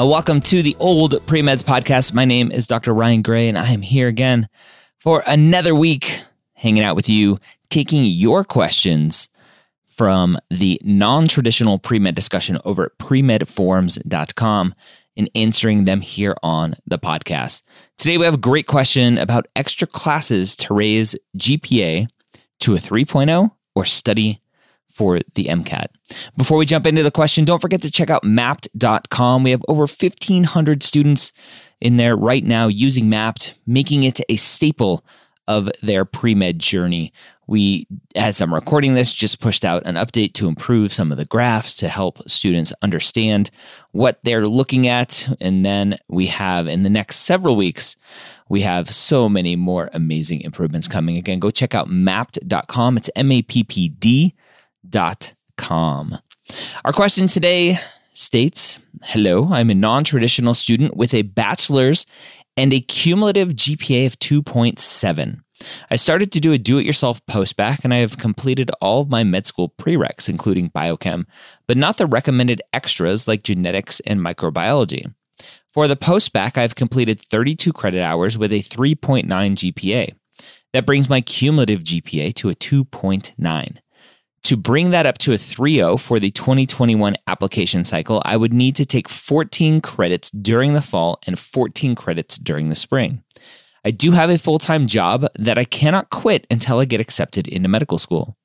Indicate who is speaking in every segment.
Speaker 1: Uh, welcome to the Old Pre-Meds Podcast. My name is Dr. Ryan Gray, and I am here again for another week hanging out with you, taking your questions from the non traditional pre med discussion over at premedforums.com and answering them here on the podcast. Today, we have a great question about extra classes to raise GPA to a 3.0 or study for the MCAT. Before we jump into the question, don't forget to check out mappd.com. We have over 1,500 students in there right now using Mappd, making it a staple of their pre med journey. We, as I'm recording this, just pushed out an update to improve some of the graphs to help students understand what they're looking at. And then we have in the next several weeks, we have so many more amazing improvements coming. Again, go check out mappd.com. It's M A P P D.com. Our question today states Hello, I'm a non traditional student with a bachelor's and a cumulative GPA of 2.7. I started to do a do it yourself post bac, and I have completed all of my med school prereqs, including biochem, but not the recommended extras like genetics and microbiology. For the post bac, I've completed 32 credit hours with a 3.9 GPA. That brings my cumulative GPA to a 2.9. To bring that up to a 3.0 for the 2021 application cycle, I would need to take 14 credits during the fall and 14 credits during the spring. I do have a full time job that I cannot quit until I get accepted into medical school.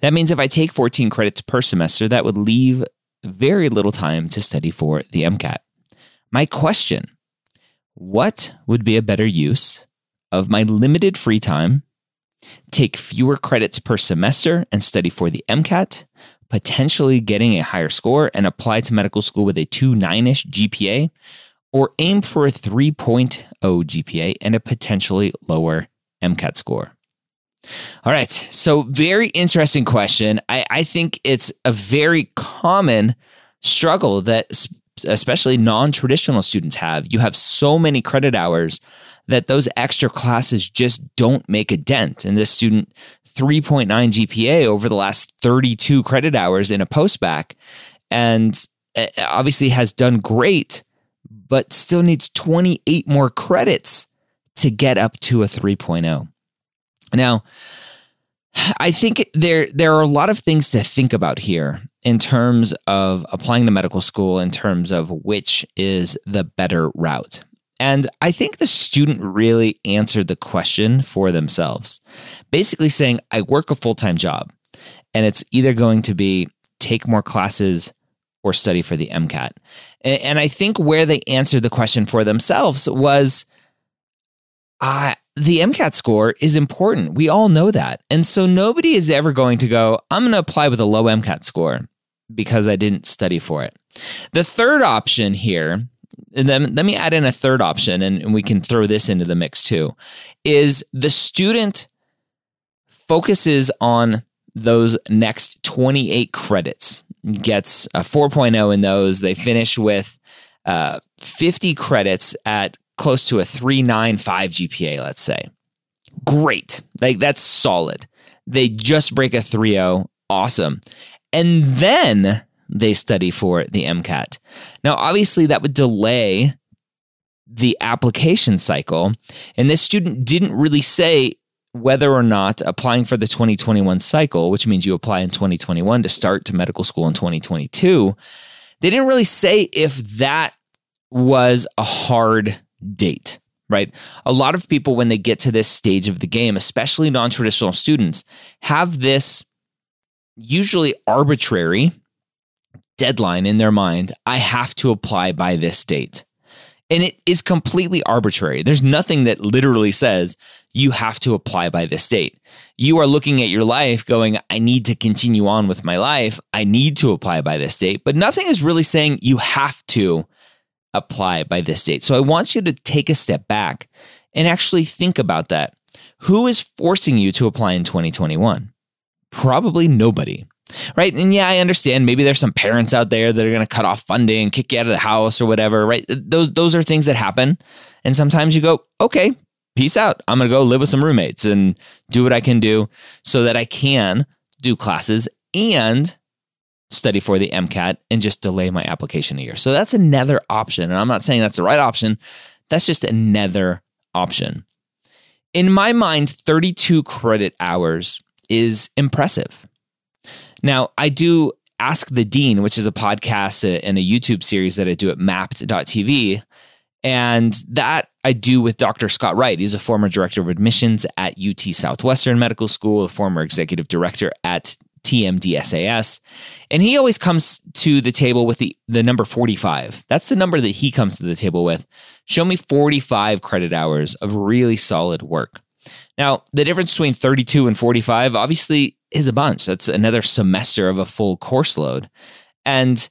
Speaker 1: That means if I take 14 credits per semester, that would leave very little time to study for the MCAT. My question what would be a better use of my limited free time? Take fewer credits per semester and study for the MCAT, potentially getting a higher score and apply to medical school with a 2 9 ish GPA, or aim for a 3.0 GPA and a potentially lower MCAT score? All right. So, very interesting question. I, I think it's a very common struggle that especially non traditional students have. You have so many credit hours that those extra classes just don't make a dent. And this student, 3.9 GPA over the last 32 credit hours in a post bac, and eh, obviously has done great but still needs 28 more credits to get up to a 3.0. Now, I think there there are a lot of things to think about here in terms of applying to medical school in terms of which is the better route. And I think the student really answered the question for themselves. Basically saying I work a full-time job and it's either going to be take more classes or study for the MCAT. And I think where they answered the question for themselves was uh, the MCAT score is important. We all know that. And so nobody is ever going to go, I'm going to apply with a low MCAT score because I didn't study for it. The third option here, and then let me add in a third option, and, and we can throw this into the mix too, is the student focuses on those next 28 credits gets a 4.0 in those. They finish with uh, 50 credits at close to a 395 GPA, let's say. Great. Like that's solid. They just break a 3.0. Awesome. And then they study for the MCAT. Now, obviously, that would delay the application cycle. And this student didn't really say whether or not applying for the 2021 cycle, which means you apply in 2021 to start to medical school in 2022, they didn't really say if that was a hard date, right? A lot of people, when they get to this stage of the game, especially non traditional students, have this usually arbitrary deadline in their mind. I have to apply by this date. And it is completely arbitrary. There's nothing that literally says you have to apply by this date. You are looking at your life going, I need to continue on with my life. I need to apply by this date. But nothing is really saying you have to apply by this date. So I want you to take a step back and actually think about that. Who is forcing you to apply in 2021? Probably nobody. Right. And yeah, I understand maybe there's some parents out there that are going to cut off funding, kick you out of the house or whatever, right? Those those are things that happen. And sometimes you go, "Okay, peace out. I'm going to go live with some roommates and do what I can do so that I can do classes and study for the MCAT and just delay my application a year. So that's another option. And I'm not saying that's the right option. That's just another option. In my mind, 32 credit hours is impressive. Now, I do Ask the Dean, which is a podcast and a YouTube series that I do at mappd.tv. And that I do with Dr. Scott Wright. He's a former director of admissions at UT Southwestern Medical School, a former executive director at TMDSAS. And he always comes to the table with the, the number 45. That's the number that he comes to the table with. Show me 45 credit hours of really solid work. Now, the difference between 32 and 45 obviously is a bunch. That's another semester of a full course load. And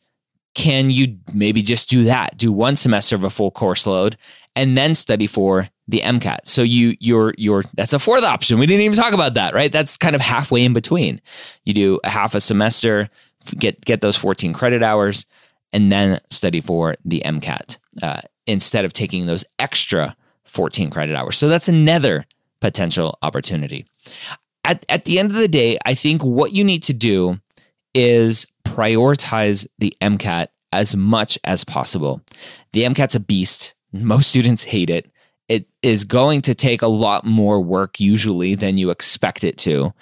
Speaker 1: can you maybe just do that? Do one semester of a full course load and then study for the MCAT. So you you're you're that's a fourth option. We didn't even talk about that, right? That's kind of halfway in between. You do a half a semester, get get those 14 credit hours, and then study for the MCAT uh, instead of taking those extra 14 credit hours. So that's another potential opportunity. At at the end of the day, I think what you need to do is prioritize the MCAT as much as possible. The MCAT's a beast. Most students hate it it is going to take a lot more work usually than you expect it to.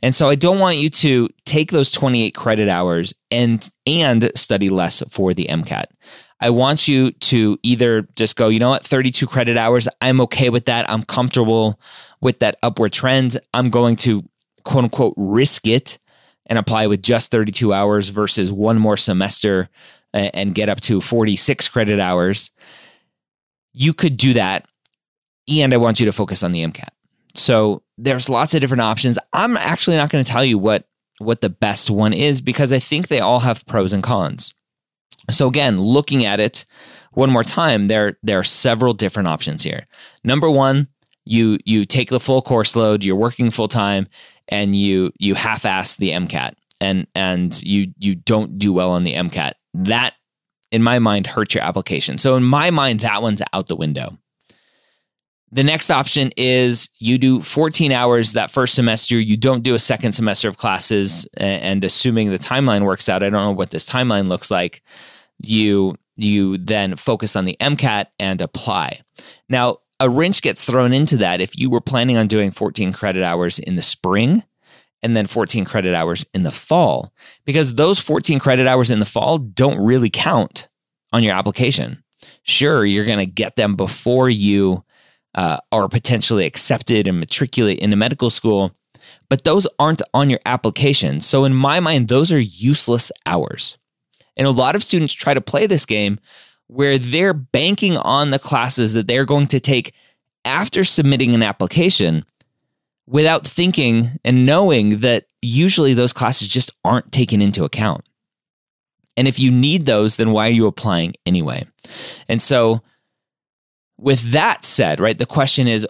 Speaker 1: And so I don't want you to take those 28 credit hours and and study less for the MCAT. I want you to either just go, you know what, 32 credit hours, I'm okay with that. I'm comfortable with that upward trend. I'm going to quote unquote risk it and apply with just 32 hours versus one more semester and get up to 46 credit hours. You could do that and I want you to focus on the MCAT. So there's lots of different options. I'm actually not going to tell you what what the best one is because I think they all have pros and cons. So again, looking at it one more time, there there are several different options here. Number one, you you take the full course load, you're working full time, and you you half-ass the MCAT, and and you you don't do well on the MCAT. That, in my mind, hurts your application. So in my mind, that one's out the window. The next option is you do 14 hours that first semester. You don't do a second semester of classes. And assuming the timeline works out, I don't know what this timeline looks like. You you then focus on the MCAT and apply. Now, a wrench gets thrown into that if you were planning on doing 14 credit hours in the spring and then 14 credit hours in the fall, because those 14 credit hours in the fall don't really count on your application. Sure, you're going to get them before you uh, are potentially accepted and matriculate into medical school, but those aren't on your application. So, in my mind, those are useless hours. And a lot of students try to play this game where they're banking on the classes that they're going to take after submitting an application without thinking and knowing that usually those classes just aren't taken into account. And if you need those, then why are you applying anyway? And so with that said, right, the question is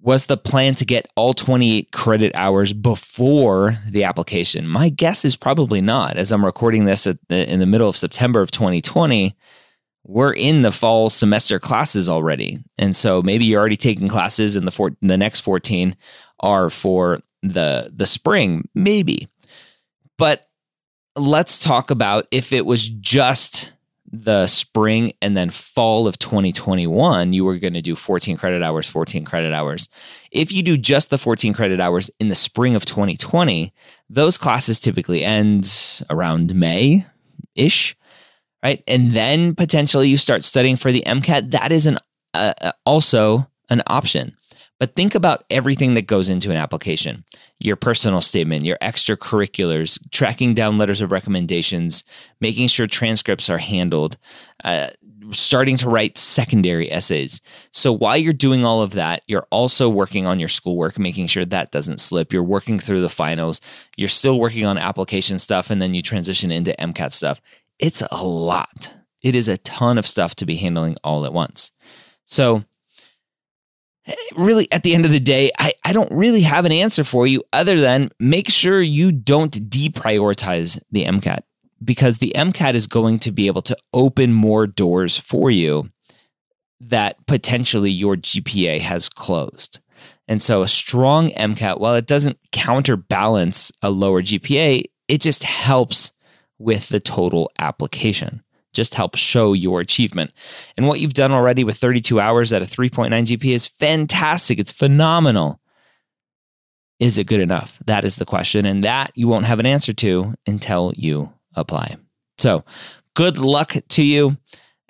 Speaker 1: was the plan to get all 28 credit hours before the application? My guess is probably not. As I'm recording this the, in the middle of September of 2020, we're in the fall semester classes already. And so maybe you're already taking classes and the four, the next 14 are for the the spring, maybe. But let's talk about if it was just the spring and then fall of 2021, you were going to do 14 credit hours, 14 credit hours. If you do just the 14 credit hours in the spring of 2020, those classes typically end around May ish, right? And then potentially you start studying for the MCAT. That is an uh, uh also an option. But think about everything that goes into an application your personal statement, your extracurriculars, tracking down letters of recommendations, making sure transcripts are handled, uh, starting to write secondary essays. So while you're doing all of that, you're also working on your schoolwork, making sure that doesn't slip. You're working through the finals, you're still working on application stuff, and then you transition into MCAT stuff. It's a lot. It is a ton of stuff to be handling all at once. So, really, at the end of the day, I, I don't really have an answer for you other than make sure you don't deprioritize the MCAT because the MCAT is going to be able to open more doors for you that potentially your GPA has closed. And so a strong MCAT, while it doesn't counterbalance a lower GPA, it just helps with the total application, just help show your achievement. And what you've done already with 32 hours at a 3.9 GPA is fantastic. It's phenomenal. Is it good enough? That is the question. And that you won't have an answer to until you apply. So good luck to you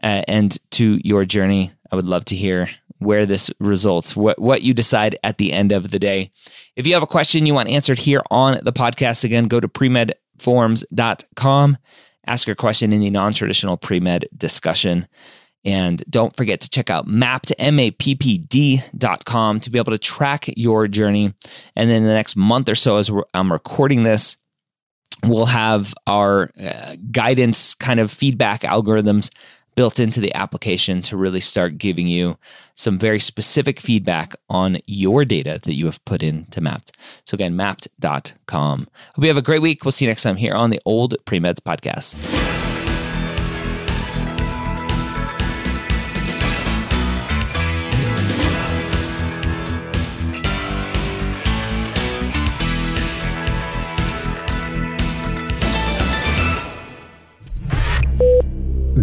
Speaker 1: uh, and to your journey. I would love to hear where this results, what, what you decide at the end of the day. If you have a question you want answered here on the podcast, again, go to premedforums.com, ask your question in the non traditional pre med discussion. And don't forget to check out Mappd, M-A-P-P-D.com to be able to track your journey. And then the next month or so, as I'm recording this, we'll have our uh, guidance kind of feedback algorithms built into the application to really start giving you some very specific feedback on your data that you have put into Mappd. So again, mappd.com. Hope you have a great week. We'll see you next time here on the Old Premeds Podcast.